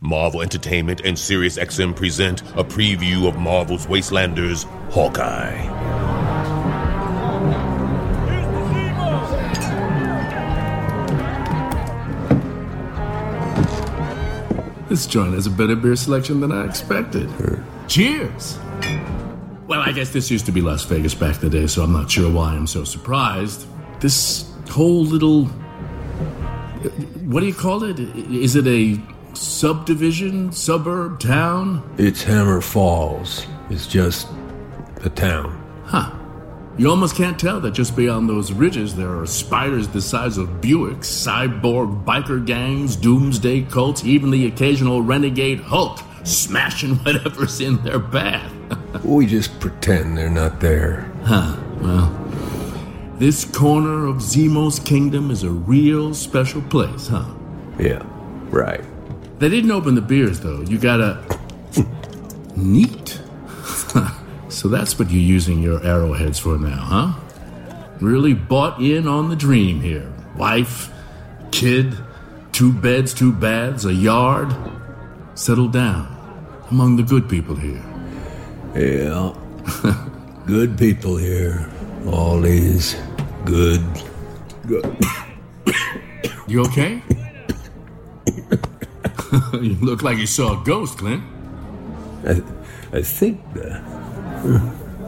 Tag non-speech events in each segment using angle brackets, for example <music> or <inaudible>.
Marvel Entertainment and SiriusXM present a preview of Marvel's Wastelanders Hawkeye. This joint has a better beer selection than I expected. Cheers! Well, I guess this used to be Las Vegas back in the day, so I'm not sure why I'm so surprised. This whole little. Uh, what do you call it? Is it a subdivision, suburb, town? It's Hammer Falls. It's just a town. Huh. You almost can't tell that just beyond those ridges there are spiders the size of Buicks, cyborg biker gangs, doomsday cults, even the occasional renegade Hulk smashing <laughs> whatever's in their path. <laughs> we just pretend they're not there. Huh. Well, this corner of Zemo's kingdom is a real special place, huh? Yeah, right. They didn't open the beers, though. You gotta. Neat. so that's what you're using your arrowheads for now, huh? Really bought in on the dream here. Wife, kid, two beds, two baths, a yard. Settle down among the good people here. Yeah. good people here. All these good. Good. you okay? <laughs> you look like you saw a ghost, Clint. I, I think that.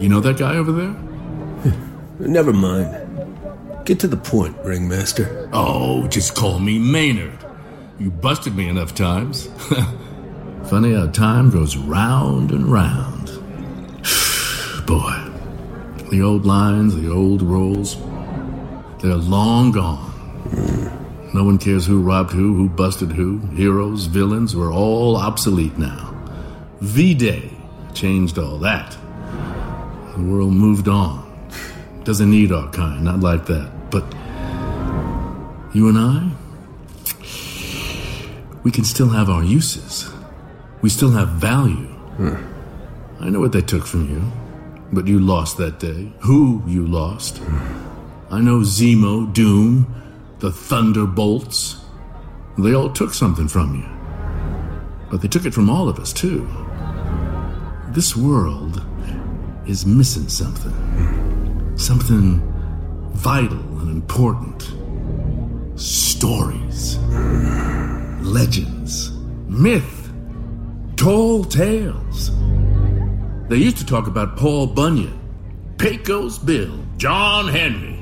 You know that guy over there? <laughs> Never mind. Get to the point, Ringmaster. Oh, just call me Maynard. You busted me enough times. <laughs> Funny how time goes round and round. <sighs> Boy, the old lines, the old roles, they're long gone. Hmm. No one cares who robbed who, who busted who. Heroes, villains, we're all obsolete now. V Day changed all that. The world moved on. Doesn't need our kind, not like that. But you and I, we can still have our uses. We still have value. I know what they took from you, but you lost that day. Who you lost. I know Zemo, Doom, the Thunderbolts. They all took something from you. But they took it from all of us, too. This world is missing something. Something vital and important. Stories, legends, myth, tall tales. They used to talk about Paul Bunyan, Pecos Bill, John Henry.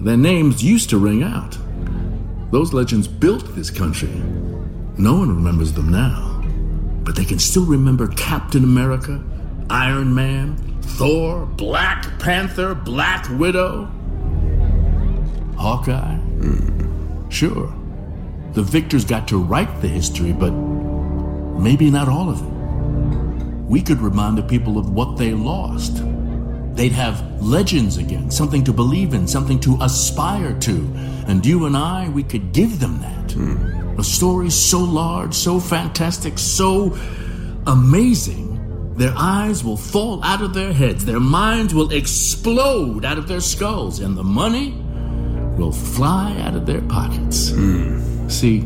Their names used to ring out. Those legends built this country. No one remembers them now. But they can still remember Captain America, Iron Man, Thor, Black Panther, Black Widow, Hawkeye. Hmm. Sure, the victors got to write the history, but maybe not all of it. We could remind the people of what they lost. They'd have legends again, something to believe in, something to aspire to. And you and I, we could give them that. Hmm. A story so large, so fantastic, so amazing, their eyes will fall out of their heads, their minds will explode out of their skulls, and the money will fly out of their pockets. Hmm. See,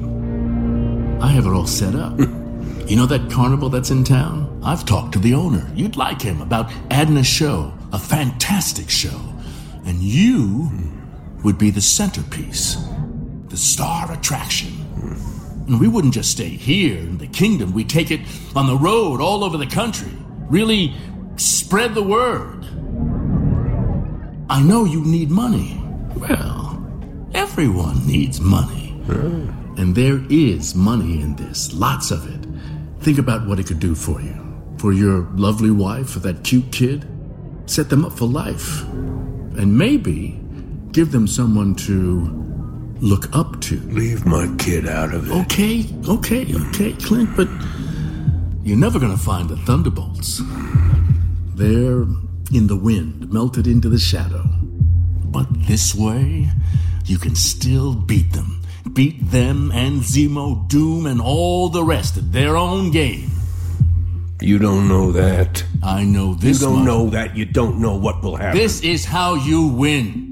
I have it all set up. <laughs> you know that carnival that's in town? I've talked to the owner. You'd like him about adding a show, a fantastic show. And you would be the centerpiece, the star attraction. And we wouldn't just stay here in the kingdom, we'd take it on the road all over the country. Really spread the word. I know you need money. Well, everyone needs money. And there is money in this, lots of it. Think about what it could do for you. For your lovely wife, for that cute kid. Set them up for life. And maybe give them someone to look up to. Leave my kid out of it. Okay, okay, okay, Clint, but you're never gonna find the Thunderbolts. They're in the wind, melted into the shadow. But this way, you can still beat them. Beat them and Zemo, Doom, and all the rest at their own game. You don't know that. I know this. You don't much. know that. You don't know what will happen. This is how you win.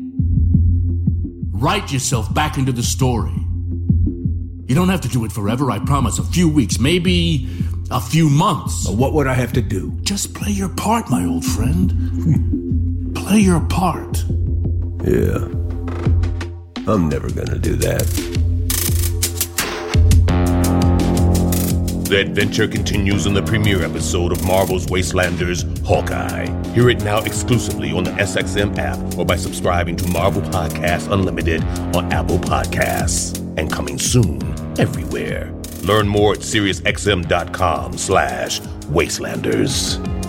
Write yourself back into the story. You don't have to do it forever, I promise. A few weeks, maybe a few months. What would I have to do? Just play your part, my old friend. play your part. Yeah. I'm never gonna do that. The adventure continues in the premiere episode of Marvel's Wastelanders Hawkeye. Hear it now exclusively on the SXM app or by subscribing to Marvel Podcast Unlimited on Apple Podcasts. And coming soon everywhere. Learn more at SiriusXM.com slash Wastelanders.